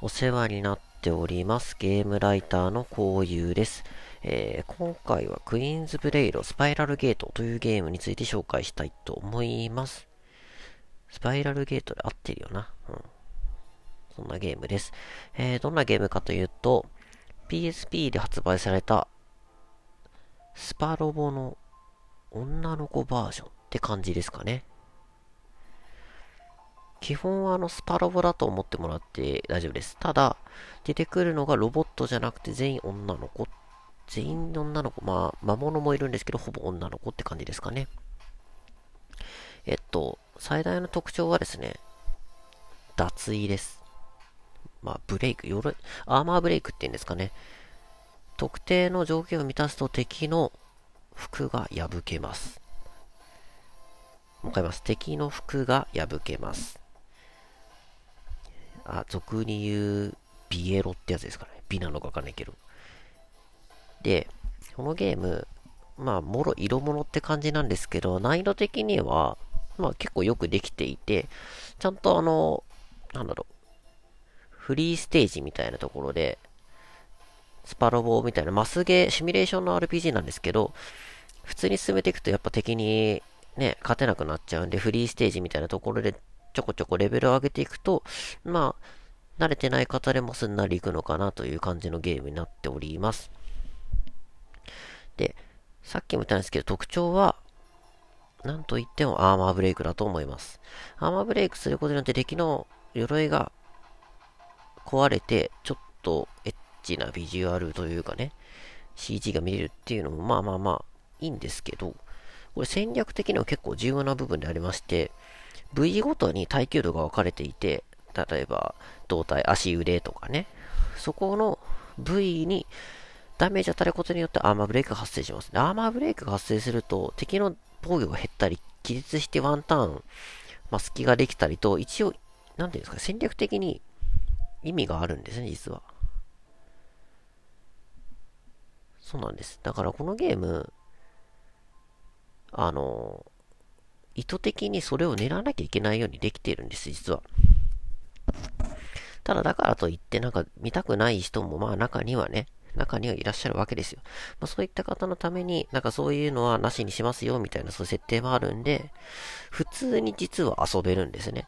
お世話になっております。ゲームライターのこういうです。えー、今回はクイーンズブレイロスパイラルゲートというゲームについて紹介したいと思います。スパイラルゲートで合ってるよな。うん。そんなゲームです。えー、どんなゲームかというと、PSP で発売されたスパロボの女の子バージョンって感じですかね。基本はあのスパロボだと思ってもらって大丈夫です。ただ、出てくるのがロボットじゃなくて全員女の子。全員女の子。まあ、魔物もいるんですけど、ほぼ女の子って感じですかね。えっと、最大の特徴はですね、脱衣です。まあ、ブレイク、よろアーマーブレイクって言うんですかね。特定の条件を満たすと敵の服が破けます。もう一回言います。敵の服が破けます。あ、俗に言う、ビエロってやつですかね。ビなのかわかんないけど。で、このゲーム、まあ、もろ色物って感じなんですけど、難易度的には、まあ結構よくできていて、ちゃんとあの、なんだろう、フリーステージみたいなところで、スパロボみたいなマスゲー、シミュレーションの RPG なんですけど、普通に進めていくとやっぱ敵にね、勝てなくなっちゃうんで、フリーステージみたいなところでちょこちょこレベルを上げていくと、まあ、慣れてない方でもすんなりいくのかなという感じのゲームになっております。で、さっきも言ったんですけど、特徴は、なんといってもアーマーブレイクだと思います。アーマーブレイクすることによって敵の鎧が壊れて、ちょっとエッチなビジュアルというかね、CG が見れるっていうのもまあまあまあいいんですけど、これ戦略的には結構重要な部分でありまして、部位ごとに耐久度が分かれていて、例えば胴体、足、腕とかね、そこの部位にダメージ当たることによってアーマーブレイクが発生します。アーマーブレイクが発生すると敵の防御が減ったり、気絶してワンターン、まあ、隙ができたりと、一応、なんていうんですか、戦略的に意味があるんですね、実は。そうなんです。だからこのゲーム、あの、意図的にそれを狙わなきゃいけないようにできているんです、実は。ただだからといってなんか見たくない人もまあ中にはね、中にはいらっしゃるわけですよ。まあ、そういった方のために、なんかそういうのはなしにしますよみたいなそういう設定もあるんで、普通に実は遊べるんですね。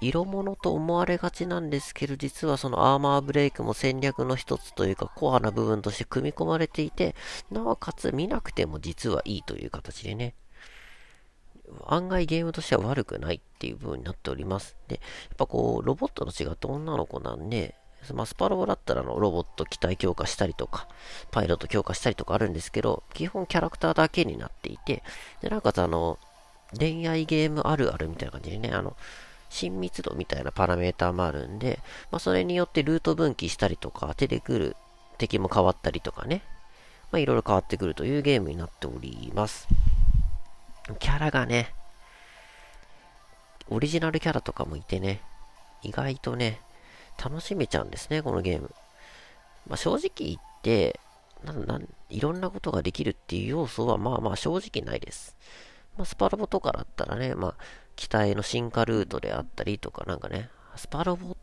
色物と思われがちなんですけど、実はそのアーマーブレイクも戦略の一つというかコアな部分として組み込まれていて、なおかつ見なくても実はいいという形でね、案外ゲームとしては悪くないっていう部分になっております。で、やっぱこう、ロボットの違って女の子なんで、まあ、スパロボだったらのロボット機体強化したりとか、パイロット強化したりとかあるんですけど、基本キャラクターだけになっていて、で、なんかあの、恋愛ゲームあるあるみたいな感じでね、あの、親密度みたいなパラメーターもあるんで、まあ、それによってルート分岐したりとか、出てくる敵も変わったりとかね、まあ、いろいろ変わってくるというゲームになっております。キャラがね、オリジナルキャラとかもいてね、意外とね、楽しめちゃうんですね、このゲーム。まあ、正直言って、なないろんなことができるっていう要素はまあまあ正直ないです。まあ、スパロボとかだったらね、まあ、機体の進化ルートであったりとか、なんかね、スパロボ、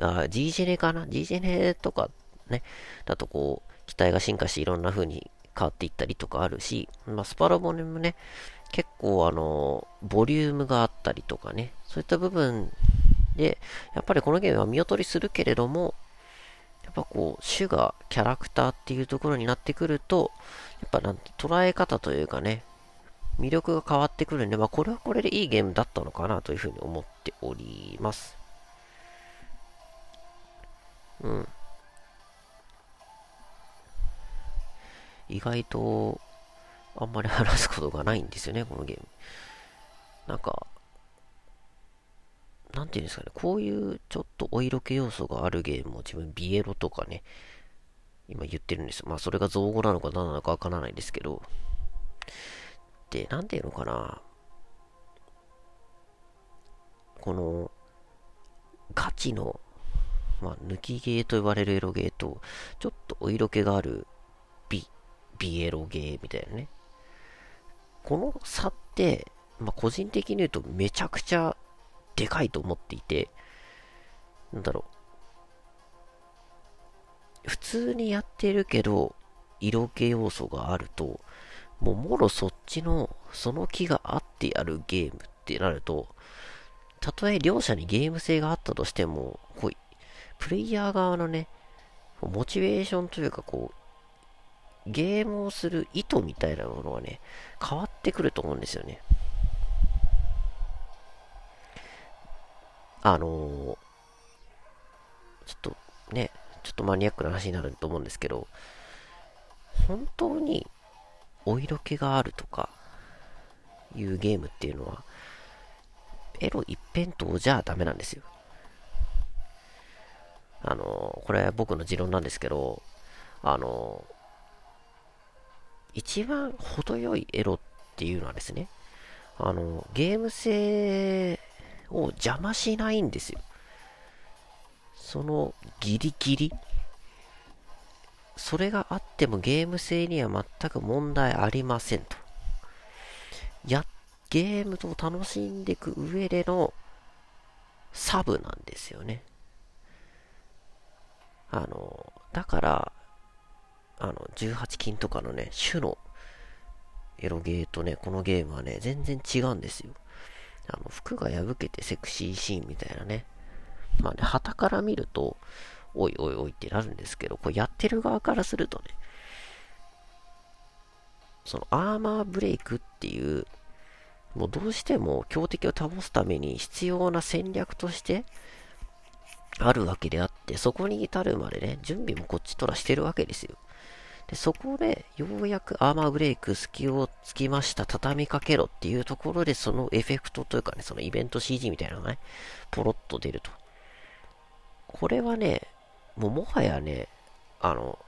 あ、G ジェネかな ?G ジェネとかね、だとこう、機体が進化していろんな風に変わっていったりとかあるし、まあ、スパロボにもね、結構あの、ボリュームがあったりとかね、そういった部分で、やっぱりこのゲームは見劣りするけれども、やっぱこう、種がキャラクターっていうところになってくると、やっぱなんて捉え方というかね、魅力が変わってくるんで、まあこれはこれでいいゲームだったのかなというふうに思っております。うん。意外と、あんまり話すことがないんですよね、このゲーム。なんか、なんていうんですかね、こういうちょっとお色気要素があるゲームを自分ビエロとかね、今言ってるんですよ。まあそれが造語なのか何なのかわからないですけど、で、なんていうのかな、この、ガチの、まあ抜きゲーと言われるエロゲーと、ちょっとお色気があるビ、ビエロゲーみたいなね。この差って、まあ個人的に言うとめちゃくちゃでかいと思っていて、なんだろう、普通にやってるけど、色気要素があると、もうもろそっちの、その気があってやるゲームってなると、たとえ両者にゲーム性があったとしても、こう、プレイヤー側のね、モチベーションというかこう、ゲームをする意図みたいなものがね、変わってくると思うんですよね。あの、ちょっとね、ちょっとマニアックな話になると思うんですけど、本当にお色気があるとかいうゲームっていうのは、エロ一辺倒じゃダメなんですよ。あの、これは僕の持論なんですけど、あの、一番程よいエロっていうのはですね、あの、ゲーム性を邪魔しないんですよ。そのギリギリ、それがあってもゲーム性には全く問題ありませんと。や、ゲームを楽しんでいく上でのサブなんですよね。あの、だから、あの、18金とかのね、種のエロゲーとね、このゲームはね、全然違うんですよ。あの、服が破けてセクシーシーンみたいなね。まあね、旗から見ると、おいおいおいってなるんですけど、これやってる側からするとね、そのアーマーブレイクっていう、もうどうしても強敵を倒すために必要な戦略として、あるわけであって、そこに至るまでね、準備もこっちとらしてるわけですよ。で、そこで、ようやくアーマーブレイク、隙をつきました、畳みかけろっていうところで、そのエフェクトというかね、そのイベント CG みたいなのがね、ポロッと出ると。これはね、もうもはやね、あの、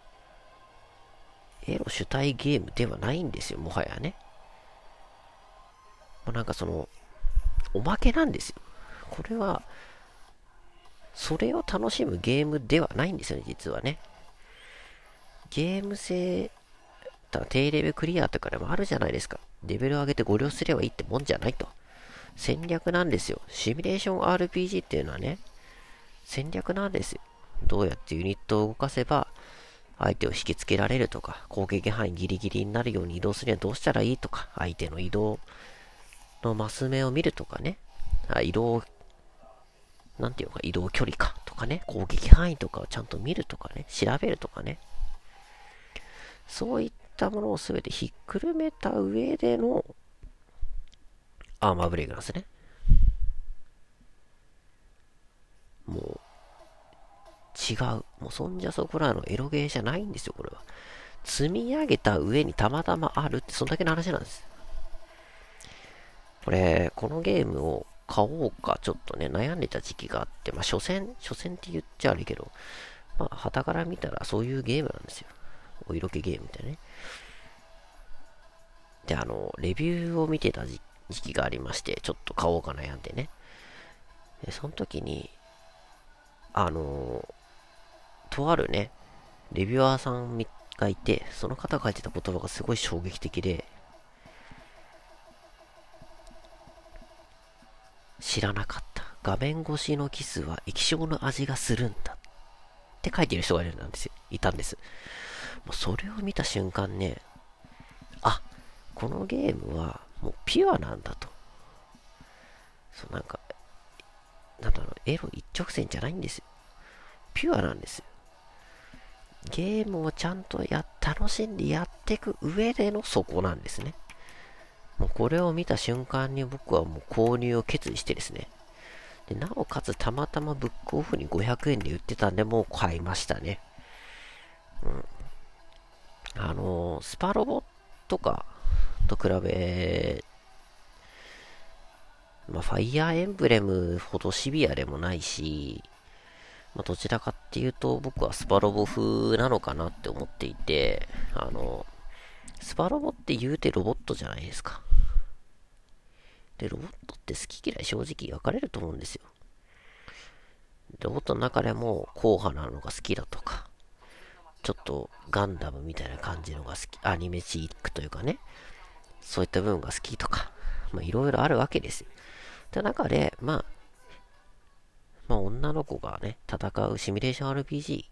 エロ主体ゲームではないんですよ、もはやね。もうなんかその、おまけなんですよ。これは、それを楽しむゲームではないんですよね、実はね。ゲーム性、低レベルクリアとかでもあるじゃないですか。レベル上げてご了すればいいってもんじゃないと。戦略なんですよ。シミュレーション RPG っていうのはね、戦略なんですよ。どうやってユニットを動かせば、相手を引きつけられるとか、攻撃範囲ギリギリになるように移動するにはどうしたらいいとか、相手の移動のマス目を見るとかね、あ移動、なんていうか、移動距離かとかね、攻撃範囲とかをちゃんと見るとかね、調べるとかね、そういったものを全てひっくるめた上でのアーマーブレイクなんですね。もう、違う。もうそんじゃそこらのエロゲーじゃないんですよ、これは。積み上げた上にたまたまあるって、そんだけの話なんです。これ、このゲームを買おうか、ちょっとね、悩んでた時期があって、まあ、所詮、所詮って言っちゃ悪いけど、まあ、旗から見たらそういうゲームなんですよ。お色気ゲームみたいなね。で、あの、レビューを見てた時期がありまして、ちょっと買おうか悩んでね。で、その時に、あの、とあるね、レビュアーさんがいて、その方が書いてた言葉がすごい衝撃的で、知らなかった。画面越しのキスは液晶の味がするんだ。って書いてる人がいるんです。いたんです。もうそれを見た瞬間ね、あ、このゲームはもうピュアなんだと。そうなんか、なんだろう、エロ一直線じゃないんですよ。ピュアなんですよ。ゲームをちゃんとや、楽しんでやっていく上でのそこなんですね。もうこれを見た瞬間に僕はもう購入を決意してですね。でなおかつたまたまブックオフに500円で売ってたんで、もう買いましたね。うん。あの、スパロボとかと比べ、まあ、ファイヤーエンブレムほどシビアでもないし、まあ、どちらかっていうと僕はスパロボ風なのかなって思っていて、あの、スパロボって言うてロボットじゃないですか。で、ロボットって好き嫌い正直分かれると思うんですよ。ロボットの中でも硬派なのが好きだとか、ちょっとガンダムみたいな感じのが好き、アニメチックというかね、そういった部分が好きとか、まあいろいろあるわけですよ。って中で、まあ、まあ女の子がね、戦うシミュレーション RPG、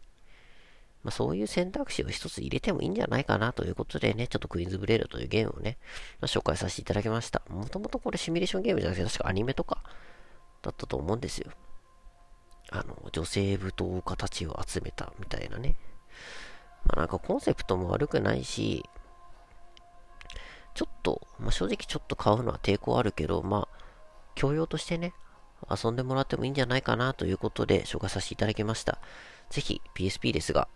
まあ、そういう選択肢を一つ入れてもいいんじゃないかなということでね、ちょっとクイーンズブレードというゲームをね、まあ、紹介させていただきました。もともとこれシミュレーションゲームじゃなくて、確かアニメとかだったと思うんですよ。あの、女性舞踏家たちを集めたみたいなね。まあなんかコンセプトも悪くないし、ちょっと、まあ正直ちょっと買うのは抵抗あるけど、まあ、教養としてね、遊んでもらってもいいんじゃないかなということで紹介させていただきました。ぜひ PSP ですが、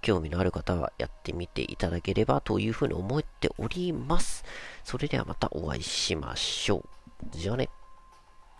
興味のある方はやってみていただければというふうに思っております。それではまたお会いしましょう。じゃあね。